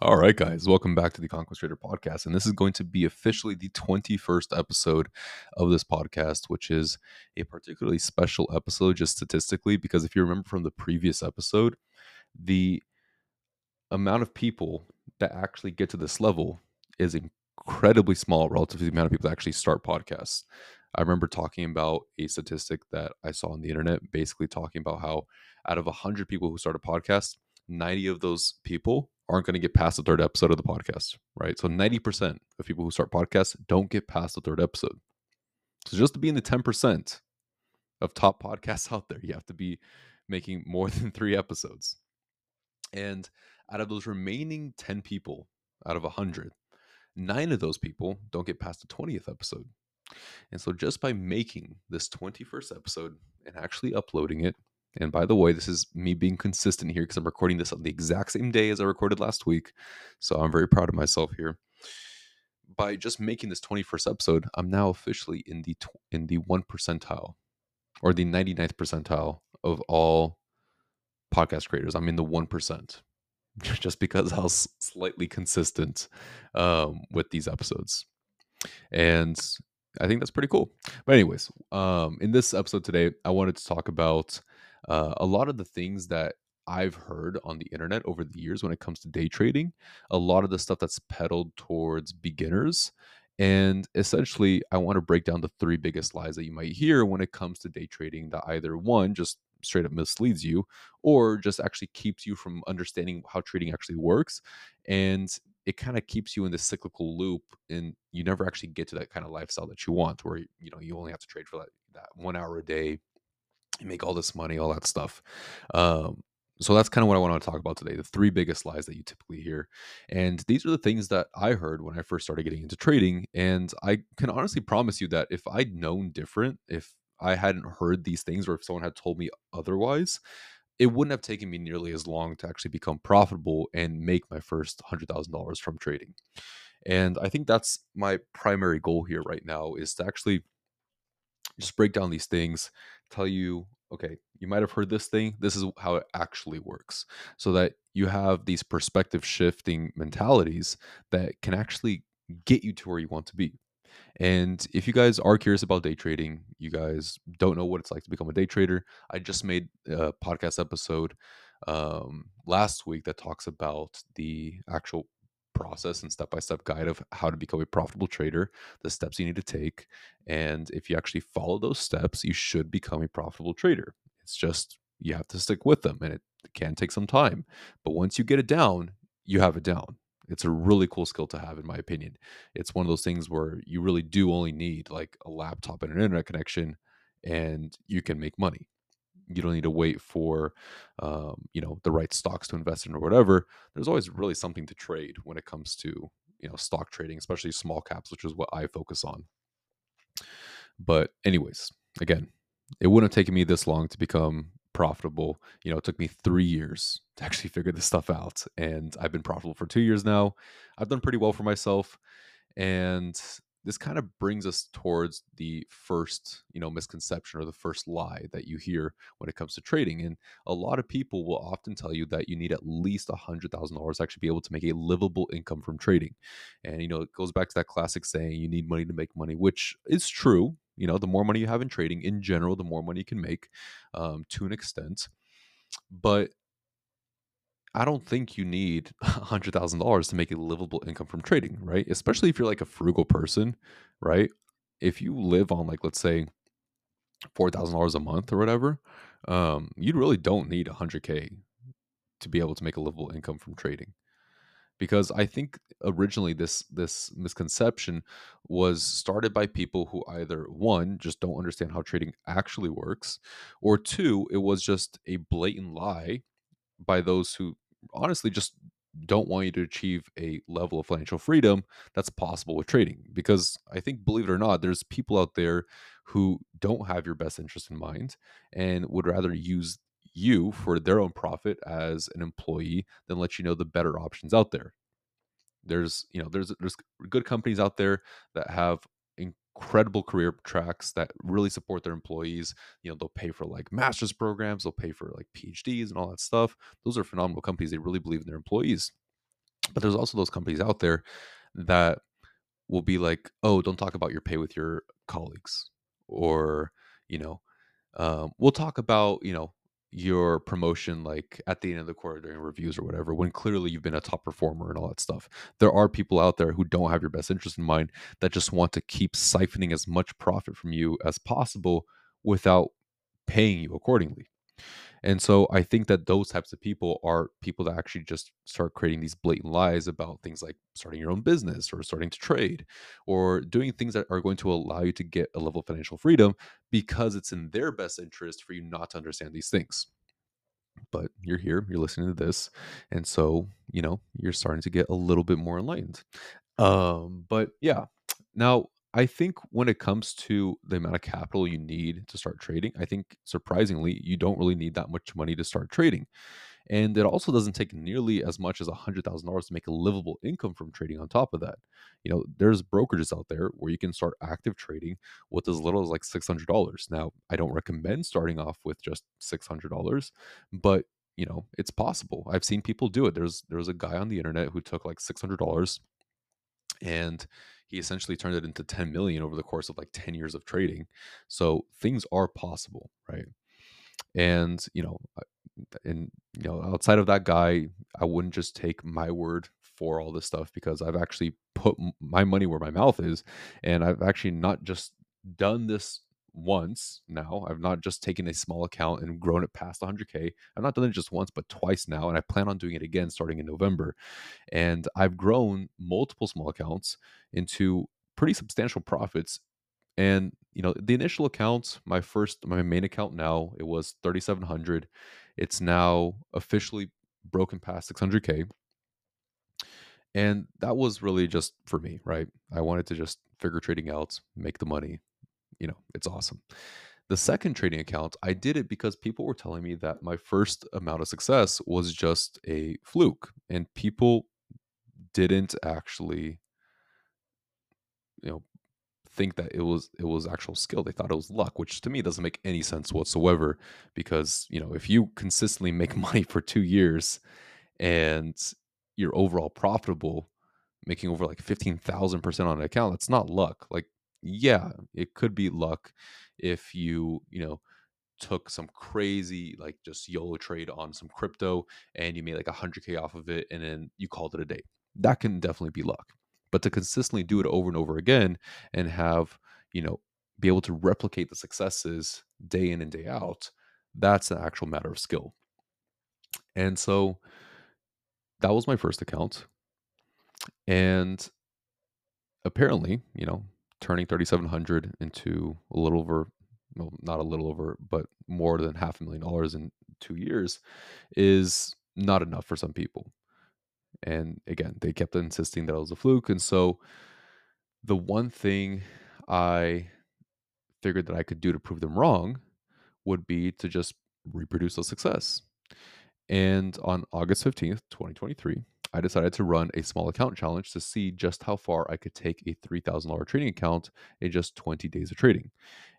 All right, guys, welcome back to the Conquest Trader podcast. And this is going to be officially the 21st episode of this podcast, which is a particularly special episode just statistically, because if you remember from the previous episode, the amount of people that actually get to this level is incredibly small relative to the amount of people that actually start podcasts. I remember talking about a statistic that I saw on the internet, basically talking about how out of 100 people who start a podcast, 90 of those people aren't going to get past the third episode of the podcast, right? So 90% of people who start podcasts don't get past the third episode. So just to be in the 10% of top podcasts out there, you have to be making more than three episodes. And out of those remaining 10 people out of 100, nine of those people don't get past the 20th episode. And so just by making this 21st episode and actually uploading it and by the way, this is me being consistent here because I'm recording this on the exact same day as I recorded last week. So I'm very proud of myself here. By just making this 21st episode, I'm now officially in the tw- in the 1 percentile or the 99th percentile of all podcast creators. I'm in the 1% just because I was slightly consistent um, with these episodes. And I think that's pretty cool. But anyways, um, in this episode today, I wanted to talk about uh, a lot of the things that I've heard on the internet over the years when it comes to day trading, a lot of the stuff that's peddled towards beginners. And essentially, I want to break down the three biggest lies that you might hear when it comes to day trading that either one, just straight up misleads you, or just actually keeps you from understanding how trading actually works. And it kind of keeps you in this cyclical loop and you never actually get to that kind of lifestyle that you want where you know you only have to trade for that, that one hour a day make all this money, all that stuff. Um, so that's kind of what I want to talk about today the three biggest lies that you typically hear. And these are the things that I heard when I first started getting into trading. And I can honestly promise you that if I'd known different, if I hadn't heard these things, or if someone had told me otherwise, it wouldn't have taken me nearly as long to actually become profitable and make my first $100,000 from trading. And I think that's my primary goal here right now is to actually just break down these things, tell you, okay, you might have heard this thing. This is how it actually works. So that you have these perspective shifting mentalities that can actually get you to where you want to be. And if you guys are curious about day trading, you guys don't know what it's like to become a day trader, I just made a podcast episode um, last week that talks about the actual process and step by step guide of how to become a profitable trader, the steps you need to take. And if you actually follow those steps, you should become a profitable trader. It's just you have to stick with them and it can take some time. But once you get it down, you have it down. It's a really cool skill to have, in my opinion. It's one of those things where you really do only need like a laptop and an internet connection, and you can make money you don't need to wait for um, you know the right stocks to invest in or whatever there's always really something to trade when it comes to you know stock trading especially small caps which is what i focus on. But anyways again it wouldn't have taken me this long to become profitable. You know it took me three years to actually figure this stuff out and i've been profitable for two years now. I've done pretty well for myself and this kind of brings us towards the first you know misconception or the first lie that you hear when it comes to trading and a lot of people will often tell you that you need at least a hundred thousand dollars to actually be able to make a livable income from trading. And you know it goes back to that classic saying you need money to make money which is true you know the more money you have in trading in general the more money you can make um, to an extent. But I don't think you need $100,000 to make a livable income from trading, right? Especially if you're like a frugal person, right? If you live on like let's say $4,000 a month or whatever, um, you really don't need 100k to be able to make a livable income from trading. Because I think originally this this misconception was started by people who either one just don't understand how trading actually works, or two, it was just a blatant lie by those who honestly just don't want you to achieve a level of financial freedom that's possible with trading because i think believe it or not there's people out there who don't have your best interest in mind and would rather use you for their own profit as an employee than let you know the better options out there. There's you know there's there's good companies out there that have incredible career tracks that really support their employees. You know, they'll pay for like master's programs, they'll pay for like PhDs and all that stuff. Those are phenomenal companies. They really believe in their employees. But there's also those companies out there that will be like, oh, don't talk about your pay with your colleagues. Or, you know, um, we'll talk about, you know, your promotion like at the end of the quarter during reviews or whatever when clearly you've been a top performer and all that stuff there are people out there who don't have your best interest in mind that just want to keep siphoning as much profit from you as possible without paying you accordingly and so I think that those types of people are people that actually just start creating these blatant lies about things like starting your own business or starting to trade or doing things that are going to allow you to get a level of financial freedom because it's in their best interest for you not to understand these things. But you're here, you're listening to this, and so, you know, you're starting to get a little bit more enlightened. Um, but yeah. Now, I think when it comes to the amount of capital you need to start trading, I think surprisingly, you don't really need that much money to start trading. And it also doesn't take nearly as much as $100,000 to make a livable income from trading on top of that. You know, there's brokerages out there where you can start active trading with as little as like $600. Now, I don't recommend starting off with just $600, but you know, it's possible. I've seen people do it. There's there's a guy on the internet who took like $600 and he essentially turned it into 10 million over the course of like 10 years of trading. So things are possible right? And you know and you know outside of that guy i wouldn't just take my word for all this stuff because i've actually put my money where my mouth is and i've actually not just done this once now. I've not just taken a small account and grown it past 100K. I've not done it just once, but twice now. And I plan on doing it again starting in November. And I've grown multiple small accounts into pretty substantial profits. And, you know, the initial account, my first, my main account now, it was 3,700. It's now officially broken past 600K. And that was really just for me, right? I wanted to just figure trading out, make the money, you know, it's awesome. The second trading account, I did it because people were telling me that my first amount of success was just a fluke and people didn't actually you know think that it was it was actual skill they thought it was luck which to me doesn't make any sense whatsoever because you know if you consistently make money for 2 years and you're overall profitable making over like 15,000% on an account that's not luck like yeah, it could be luck if you, you know, took some crazy like just YOLO trade on some crypto and you made like 100k off of it and then you called it a day. That can definitely be luck. But to consistently do it over and over again and have, you know, be able to replicate the successes day in and day out, that's an actual matter of skill. And so that was my first account. And apparently, you know, turning 3700 into a little over well not a little over but more than half a million dollars in two years is not enough for some people. And again they kept insisting that it was a fluke. And so the one thing i figured that i could do to prove them wrong would be to just reproduce a success. And on august 15th 2023 I decided to run a small account challenge to see just how far I could take a $3,000 trading account in just 20 days of trading.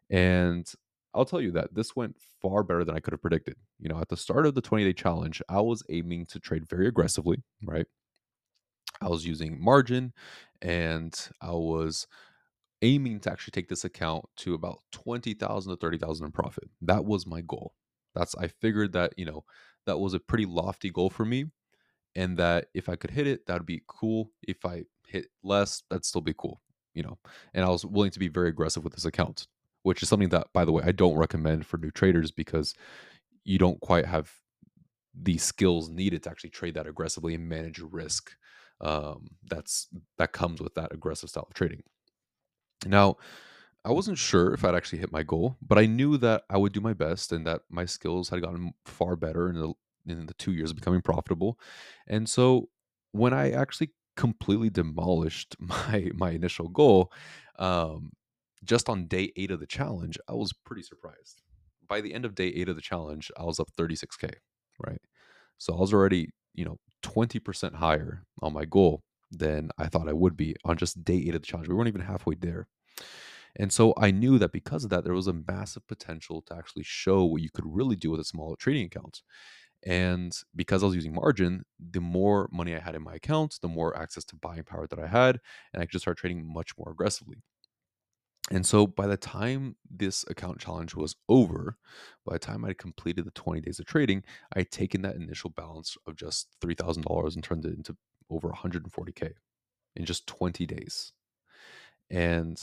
And I'll tell you that this went far better than I could have predicted. You know, at the start of the 20 day challenge, I was aiming to trade very aggressively, right? I was using margin and I was aiming to actually take this account to about 20,000 to 30,000 in profit. That was my goal. That's I figured that, you know, that was a pretty lofty goal for me and that if I could hit it, that would be cool. If I hit less, that'd still be cool, you know. And I was willing to be very aggressive with this account, which is something that, by the way, I don't recommend for new traders because you don't quite have the skills needed to actually trade that aggressively and manage risk. Um, that's that comes with that aggressive style of trading. Now, I wasn't sure if I'd actually hit my goal, but I knew that I would do my best and that my skills had gotten far better in the in the two years of becoming profitable. And so when I actually completely demolished my my initial goal, um, just on day eight of the challenge, I was pretty surprised. By the end of day eight of the challenge, I was up 36k, right? So I was already, you know, 20% higher on my goal than I thought I would be on just day eight of the challenge. We weren't even halfway there. And so I knew that because of that, there was a massive potential to actually show what you could really do with a small trading account. And because I was using margin, the more money I had in my account, the more access to buying power that I had, and I could just start trading much more aggressively. And so by the time this account challenge was over, by the time I completed the 20 days of trading, I had taken that initial balance of just $3,000 and turned it into over 140K in just 20 days. And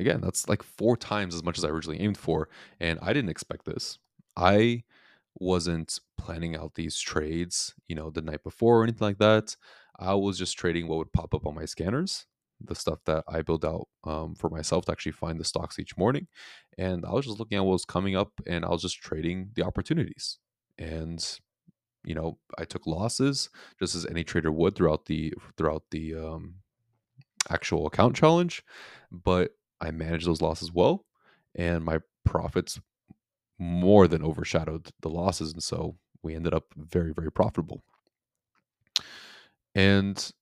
again, that's like four times as much as I originally aimed for. And I didn't expect this. I wasn't planning out these trades, you know, the night before or anything like that. I was just trading what would pop up on my scanners, the stuff that I build out um, for myself to actually find the stocks each morning. And I was just looking at what was coming up and I was just trading the opportunities. And you know, I took losses just as any trader would throughout the throughout the um, actual account challenge, but I managed those losses well, and my profits more than overshadowed the losses, and so we ended up very very profitable. And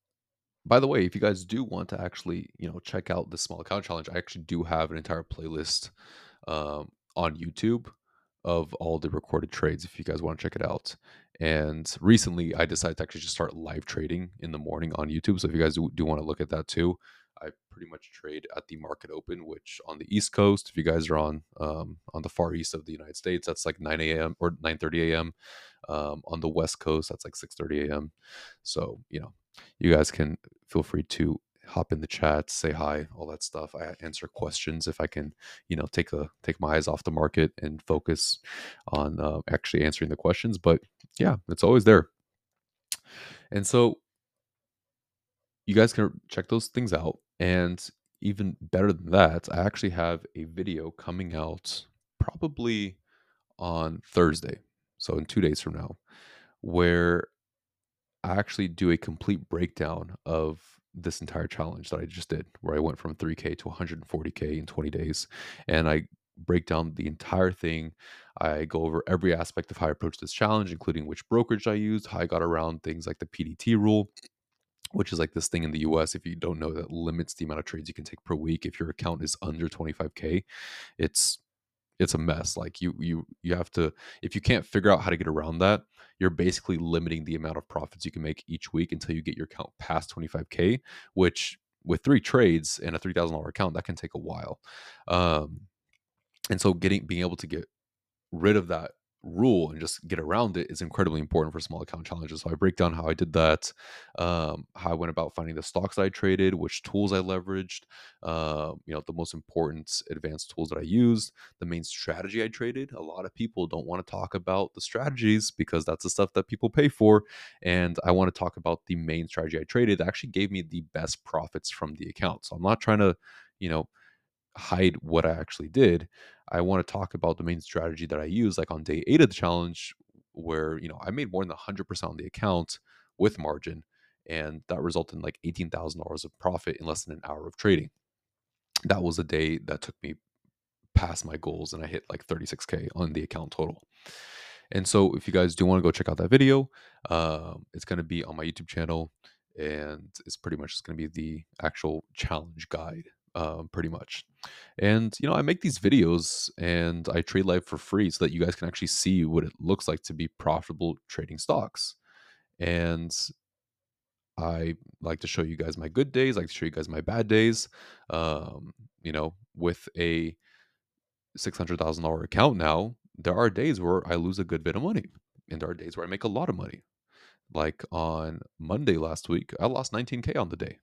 by the way, if you guys do want to actually, you know, check out the small account challenge, I actually do have an entire playlist um, on YouTube of all the recorded trades if you guys want to check it out. And recently, I decided to actually just start live trading in the morning on YouTube. So if you guys do, do want to look at that too, I pretty much trade at the market open, which on the East Coast, if you guys are on um, on the far east of the United States, that's like 9 a.m. or 9:30 a.m. Um, on the West Coast, that's like 6:30 a.m. So you know, you guys can feel free to hop in the chat, say hi, all that stuff. I answer questions if I can, you know, take a take my eyes off the market and focus on uh, actually answering the questions. But yeah, it's always there. And so you guys can check those things out. And even better than that, I actually have a video coming out probably on Thursday. So in two days from now, where I actually do a complete breakdown of this entire challenge that I just did, where I went from 3K to 140K in 20 days. And I break down the entire thing. I go over every aspect of how I approached this challenge, including which brokerage I used, how I got around things like the PDT rule, which is like this thing in the US, if you don't know, that limits the amount of trades you can take per week. If your account is under 25K, it's it's a mess like you you you have to if you can't figure out how to get around that you're basically limiting the amount of profits you can make each week until you get your account past 25k which with three trades and a $3000 account that can take a while um, and so getting being able to get rid of that rule and just get around it is incredibly important for small account challenges. So I break down how I did that, um, how I went about finding the stocks I traded, which tools I leveraged, uh, you know, the most important advanced tools that I used, the main strategy I traded. A lot of people don't want to talk about the strategies because that's the stuff that people pay for. And I want to talk about the main strategy I traded that actually gave me the best profits from the account. So I'm not trying to, you know, hide what I actually did. I want to talk about the main strategy that I use, like on day eight of the challenge, where you know I made more than hundred percent on the account with margin, and that resulted in like eighteen thousand dollars of profit in less than an hour of trading. That was a day that took me past my goals, and I hit like thirty six k on the account total. And so, if you guys do want to go check out that video, uh, it's going to be on my YouTube channel, and it's pretty much just going to be the actual challenge guide um, pretty much. And you know, I make these videos and I trade live for free so that you guys can actually see what it looks like to be profitable trading stocks. And I like to show you guys my good days, I like to show you guys my bad days. Um, you know, with a six hundred thousand dollar account now, there are days where I lose a good bit of money, and there are days where I make a lot of money. Like on Monday last week, I lost 19k on the day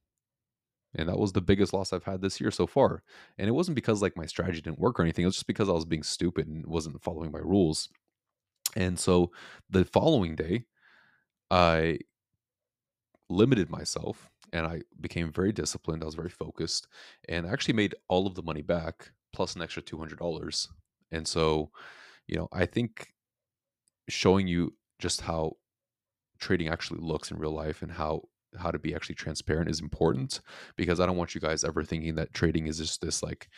and that was the biggest loss I've had this year so far. And it wasn't because like my strategy didn't work or anything. It was just because I was being stupid and wasn't following my rules. And so the following day, I limited myself and I became very disciplined. I was very focused and I actually made all of the money back plus an extra $200. And so, you know, I think showing you just how trading actually looks in real life and how how to be actually transparent is important because I don't want you guys ever thinking that trading is just this like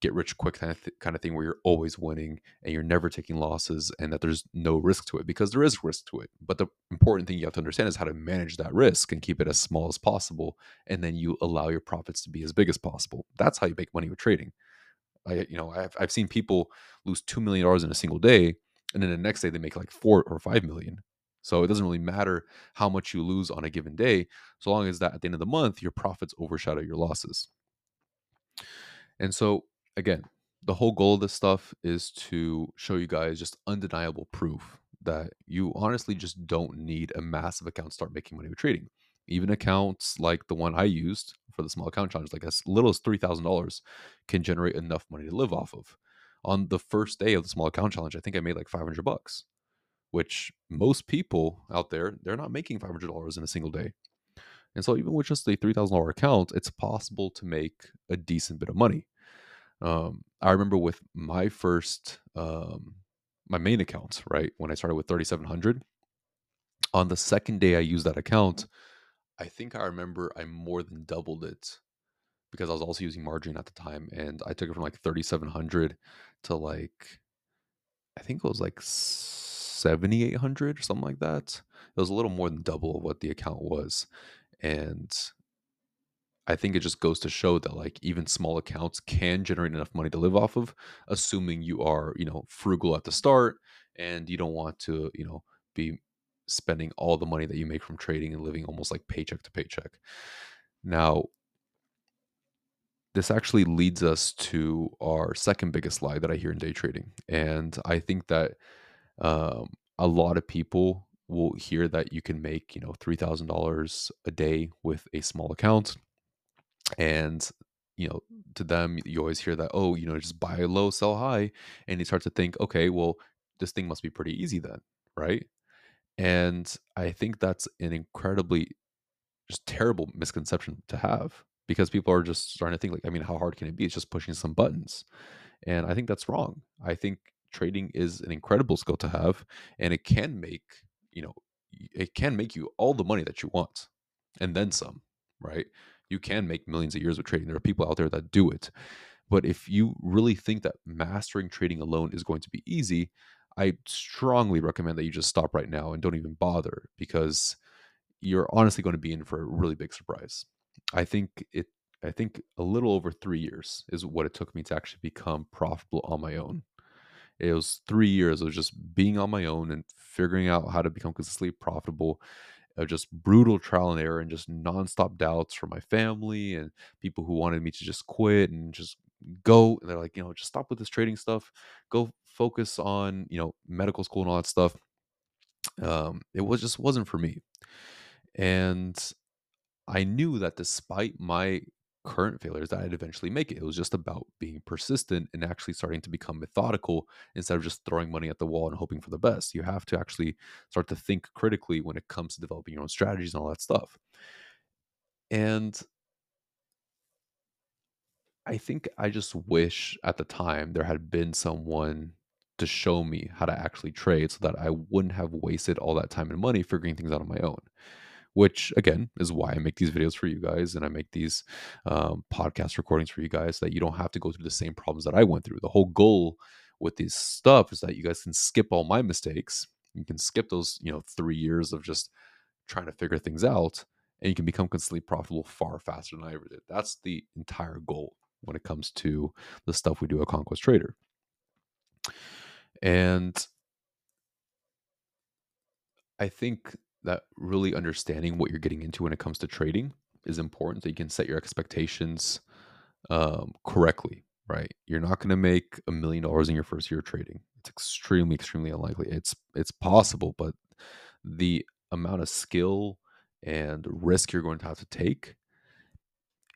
get rich quick kind of, th- kind of thing where you're always winning and you're never taking losses and that there's no risk to it because there is risk to it. But the important thing you have to understand is how to manage that risk and keep it as small as possible. And then you allow your profits to be as big as possible. That's how you make money with trading. I, you know, I've, I've seen people lose $2 million in a single day and then the next day they make like four or five million So it doesn't really matter how much you lose on a given day, so long as that at the end of the month, your profits overshadow your losses. And so, again, the whole goal of this stuff is to show you guys just undeniable proof that you honestly just don't need a massive account to start making money with trading. Even accounts like the one I used for the small account challenge, like as little as $3,000, can generate enough money to live off of. On the first day of the small account challenge, I think I made like 500 bucks, which most people out there, they're not making $500 in a single day. And so even with just a $3,000 account, it's possible to make a decent bit of money. Um, I remember with my first, um, my main account, right? When I started with 3,700, on the second day I used that account, I think I remember I more than doubled it because I was also using margin at the time. And I took it from like 3,700 to like, I think it was like 7,800 or something like that. It was a little more than double of what the account was. And I think it just goes to show that like even small accounts can generate enough money to live off of, assuming you are, you know, frugal at the start and you don't want to, you know, be spending all the money that you make from trading and living almost like paycheck to paycheck. Now, this actually leads us to our second biggest lie that I hear in day trading. And I think that um, a lot of people will hear that you can make, you know, $3,000 a day with a small account and you know to them you always hear that oh you know just buy low sell high and you start to think okay well this thing must be pretty easy then right? And i think that's an incredibly just terrible misconception to have because people are just starting to think like i mean how hard can it be? It's just pushing some buttons. And i think that's wrong. I think trading is an incredible skill to have and it can make you know it can make you all the money that you want and then some right you can make millions of years with trading. There are people out there that do it. But if you really think that mastering trading alone is going to be easy, I strongly recommend that you just stop right now and don't even bother because you're honestly going to be in for a really big surprise. I think it I think a little over 3 years is what it took me to actually become profitable on my own. It was 3 years of just being on my own and figuring out how to become consistently profitable of just brutal trial and error and just nonstop doubts from my family and people who wanted me to just quit and just go. And they're like, you know, just stop with this trading stuff. Go focus on, you know, medical school and all that stuff. Um, it was just wasn't for me. And I knew that despite my current failures that I'd eventually make it. It was just about being persistent and actually starting to become methodical instead of just throwing money at the wall and hoping for the best. You have to actually start to think critically when it comes to developing your own strategies and all that stuff. And I think I just wish at the time there had been someone to show me how to actually trade so that I wouldn't have wasted all that time and money figuring things out on my own which again is why I make these videos for you guys and I make these um, podcast recordings for you guys so that you don't have to go through the same problems that I went through. The whole goal with this stuff is that you guys can skip all my mistakes. You can skip those, you know, three years of just trying to figure things out and you can become consistently profitable far faster than I ever did. That's the entire goal when it comes to the stuff we do at Conquest Trader. And I think that really understanding what you're getting into when it comes to trading is important so you can set your expectations um, correctly right? You're not going to make a million dollars in your first year of trading. It's extremely extremely unlikely. It's it's possible but the amount of skill and risk you're going to have to take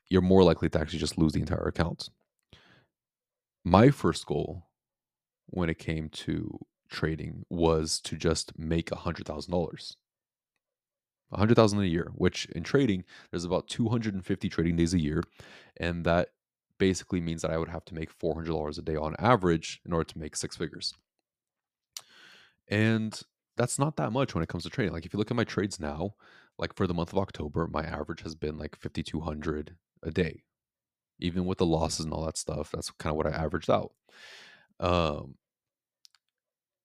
you're more likely to actually just lose the entire account. My first goal when it came to trading was to just make a hundred thousand dollars 100,000 a year, which in trading, there's about 250 trading days a year. And that basically means that I would have to make $400 a day on average in order to make six figures. And that's not that much when it comes to trading. Like if you look at my trades now, like for the month of October, my average has been like 5,200 a day. Even with the losses and all that stuff, that's kind of what I averaged out. Um,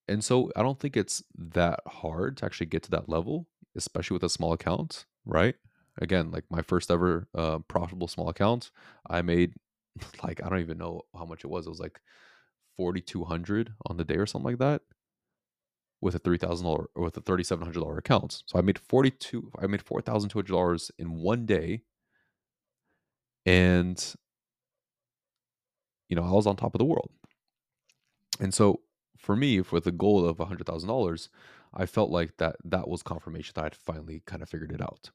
and so I don't think it's that hard to actually get to that level especially with a small account, right? Again, like my first ever uh, profitable small account, I made like I don't even know how much it was. It was like forty two hundred on the day or something like that. with a three thousand dollar or with a thirty seven hundred dollar account. So I made forty two. I made four thousand two hundred dollars in one day, and you know I was on top of the world. And so for me, with the goal of a hundred thousand dollars, I felt like that that was confirmation that I'd finally kind of figured it out.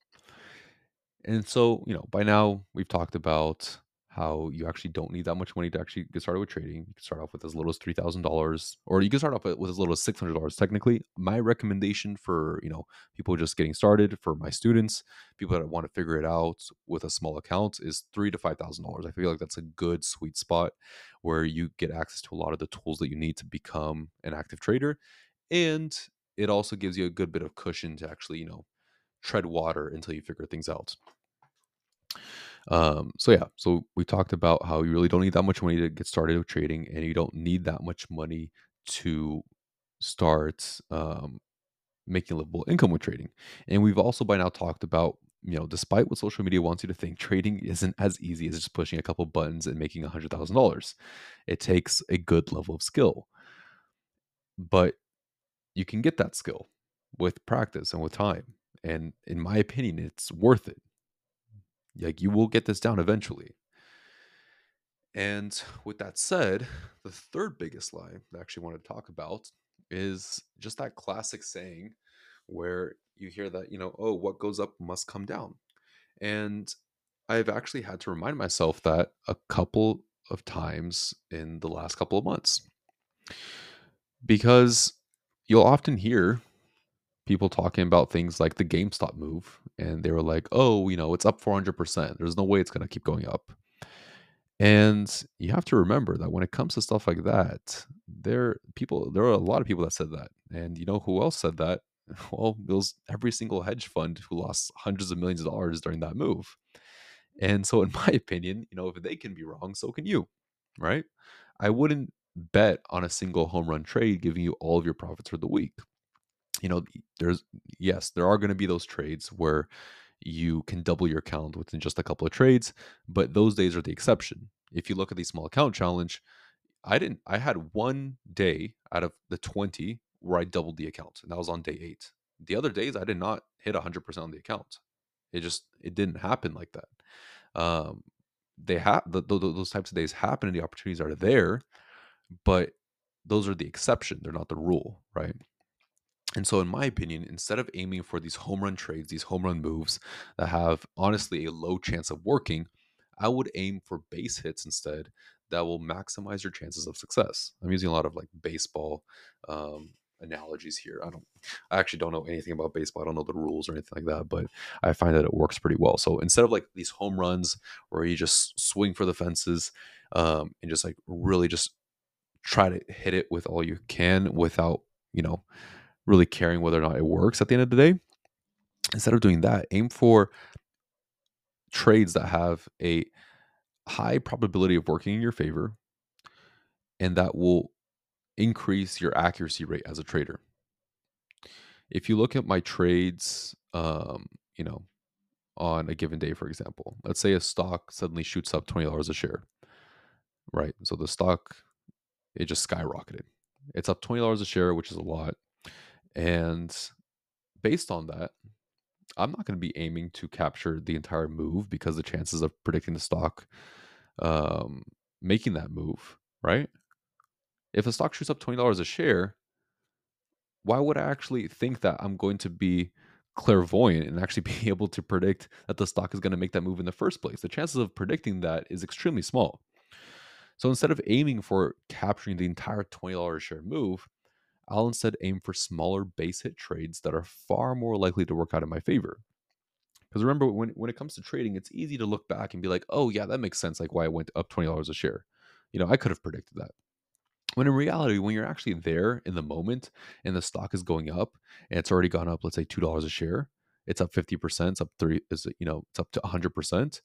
And so, you know, by now we've talked about how you actually don't need that much money to actually get started with trading. You can start off with as little as three thousand dollars, or you can start off with as little as six hundred dollars. Technically, my recommendation for you know people just getting started, for my students, people that want to figure it out with a small account, is three to five thousand dollars. I feel like that's a good sweet spot where you get access to a lot of the tools that you need to become an active trader, and it also gives you a good bit of cushion to actually you know tread water until you figure things out. Um, so yeah, so we talked about how you really don't need that much money to get started with trading, and you don't need that much money to start um, making livable income with trading. And we've also by now talked about, you know, despite what social media wants you to think, trading isn't as easy as just pushing a couple buttons and making a hundred thousand dollars. It takes a good level of skill, but you can get that skill with practice and with time. And in my opinion, it's worth it. Like you will get this down eventually. And with that said, the third biggest lie I actually wanted to talk about is just that classic saying where you hear that, you know, oh, what goes up must come down. And I've actually had to remind myself that a couple of times in the last couple of months. Because you'll often hear people talking about things like the GameStop move, and they were like, "Oh, you know, it's up 400%. There's no way it's going to keep going up." And you have to remember that when it comes to stuff like that, there people there are a lot of people that said that. And you know who else said that? Well, it was every single hedge fund who lost hundreds of millions of dollars during that move. And so in my opinion, you know, if they can be wrong, so can you, right? I wouldn't bet on a single home run trade giving you all of your profits for the week you know, there's yes, there are going to be those trades where you can double your account within just a couple of trades, but those days are the exception. If you look at the small account challenge, I didn't I had one day out of the 20 where I doubled the account, and that was on day 8. The other days I did not hit 100% on the account. It just it didn't happen like that. Um they have the, the, those types of days happen and the opportunities are there, but those are the exception. They're not the rule, right? And so, in my opinion, instead of aiming for these home run trades, these home run moves that have honestly a low chance of working, I would aim for base hits instead that will maximize your chances of success. I'm using a lot of like baseball um, analogies here. I don't, I actually don't know anything about baseball. I don't know the rules or anything like that, but I find that it works pretty well. So instead of like these home runs where you just swing for the fences um, and just like really just try to hit it with all you can without, you know, really caring whether or not it works at the end of the day. Instead of doing that, aim for trades that have a high probability of working in your favor and that will increase your accuracy rate as a trader. If you look at my trades, um, you know, on a given day, for example, let's say a stock suddenly shoots up $20 a share, right? So the stock, it just skyrocketed. It's up $20 a share, which is a lot. And based on that, I'm not going to be aiming to capture the entire move because the chances of predicting the stock um, making that move, right? If the stock shoots up $20 a share, why would I actually think that I'm going to be clairvoyant and actually be able to predict that the stock is going to make that move in the first place? The chances of predicting that is extremely small. So instead of aiming for capturing the entire $20 share move, I'll instead aim for smaller base hit trades that are far more likely to work out in my favor. Because remember, when, when it comes to trading, it's easy to look back and be like, oh, yeah, that makes sense, like why I went up $20 a share. You know, I could have predicted that. When in reality, when you're actually there in the moment and the stock is going up and it's already gone up, let's say $2 a share, it's up 50%, it's up three, is you know, it's up to 100%.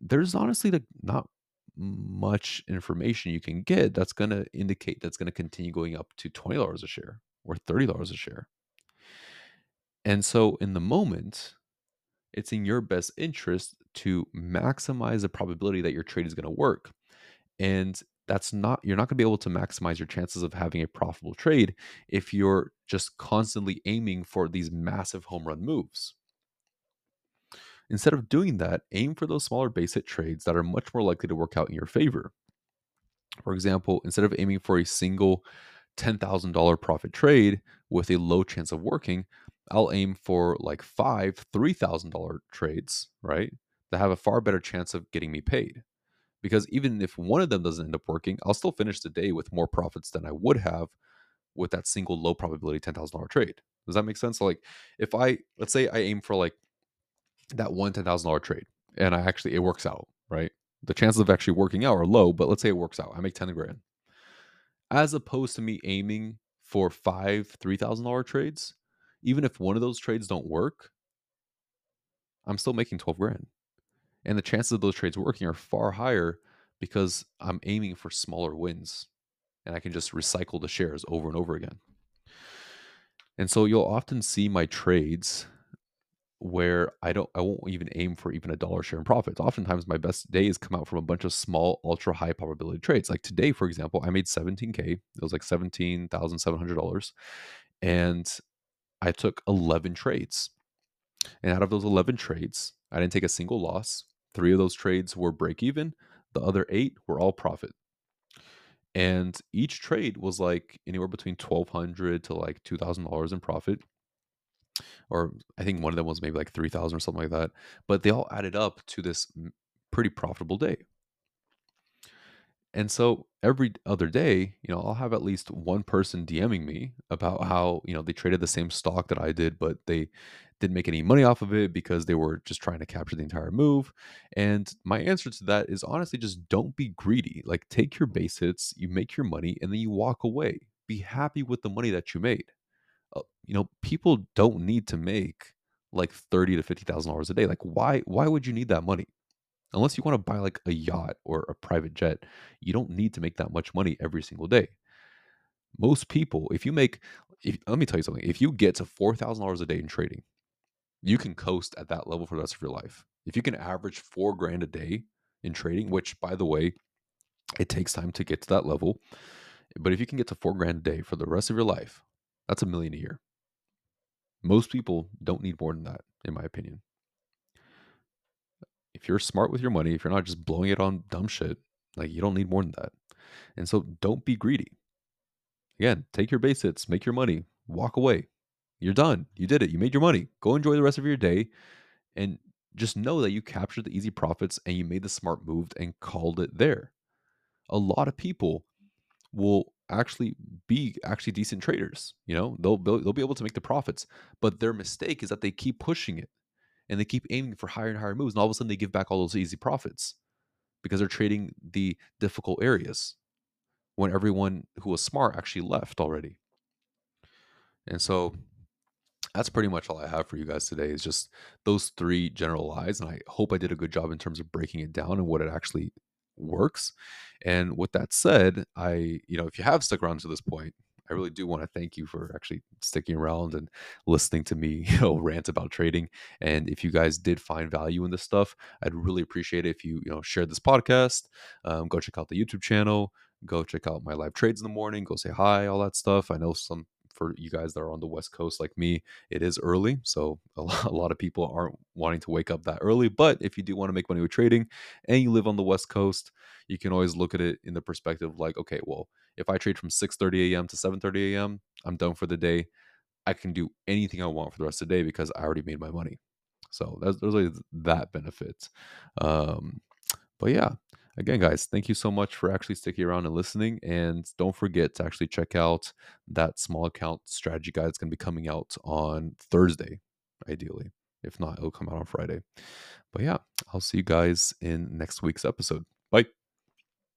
There's honestly like not much information you can get that's going to indicate that's going to continue going up to $20 a share or $30 a share. And so in the moment, it's in your best interest to maximize the probability that your trade is going to work. And that's not you're not going to be able to maximize your chances of having a profitable trade if you're just constantly aiming for these massive home run moves. Instead of doing that, aim for those smaller base hit trades that are much more likely to work out in your favor. For example, instead of aiming for a single $10,000 profit trade with a low chance of working, I'll aim for like five $3,000 trades, right? That have a far better chance of getting me paid because even if one of them doesn't end up working, I'll still finish the day with more profits than I would have with that single low probability $10,000 trade. Does that make sense? So like if I let's say I aim for like that one $10,000 trade and I actually it works out, right? The chances of actually working out are low, but let's say it works out. I make 10 grand. As opposed to me aiming for five $3,000 trades, even if one of those trades don't work, I'm still making 12 grand. And the chances of those trades working are far higher because I'm aiming for smaller wins and I can just recycle the shares over and over again. And so you'll often see my trades where I don't I won't even aim for even a dollar share in profits. Oftentimes my best days come out from a bunch of small ultra high probability trades. Like today for example, I made 17k. It was like $17,700 and I took 11 trades. And out of those 11 trades, I didn't take a single loss. Three of those trades were break even. The other eight were all profit. And each trade was like anywhere between twelve hundred to like two thousand dollars in profit. Or I think one of them was maybe like three thousand or something like that. But they all added up to this pretty profitable day. And so every other day, you know, I'll have at least one person DMing me about how, you know, they traded the same stock that I did, but they didn't make any money off of it because they were just trying to capture the entire move. And my answer to that is honestly just don't be greedy. Like take your base hits, you make your money, and then you walk away. Be happy with the money that you made. You know, people don't need to make like thirty to fifty thousand dollars a day. Like why? Why would you need that money? Unless you want to buy like a yacht or a private jet, you don't need to make that much money every single day. Most people, if you make, if, let me tell you something, if you get to $4,000 a day in trading, you can coast at that level for the rest of your life. If you can average four grand a day in trading, which by the way, it takes time to get to that level. But if you can get to four grand a day for the rest of your life, that's a million a year. Most people don't need more than that, in my opinion if you're smart with your money, if you're not just blowing it on dumb shit, like you don't need more than that. And so don't be greedy. Again, take your base hits, make your money, walk away. You're done. You did it. You made your money. Go enjoy the rest of your day and just know that you captured the easy profits and you made the smart move and called it there. A lot of people will actually be actually decent traders, you know? They'll they'll be able to make the profits, but their mistake is that they keep pushing it and they keep aiming for higher and higher moves and all of a sudden they give back all those easy profits because they're trading the difficult areas when everyone who was smart actually left already and so that's pretty much all I have for you guys today is just those three general lies. And I hope I did a good job in terms of breaking it down and what it actually works. And with that said, I, you know, if you have stuck around to this point, I really do want to thank you for actually sticking around and listening to me, you know, rant about trading. And if you guys did find value in this stuff, I'd really appreciate it if you, you know, share this podcast. Um, go check out the YouTube channel. Go check out my live trades in the morning. Go say hi, all that stuff. I know some for you guys that are on the West Coast like me, it is early. So a lot, of people aren't wanting to wake up that early. But if you do want to make money with trading and you live on the West Coast, you can always look at it in the perspective like, okay, well, if I trade from 6:30 a.m. to 7:30 a.m., I'm done for the day. I can do anything I want for the rest of the day because I already made my money. So there's, there's always that benefit. Um, but yeah, again, guys, thank you so much for actually sticking around and listening. And don't forget to actually check out that small account strategy guide. It's going to be coming out on Thursday, ideally. If not, it'll come out on Friday. But yeah, I'll see you guys in next week's episode. Bye.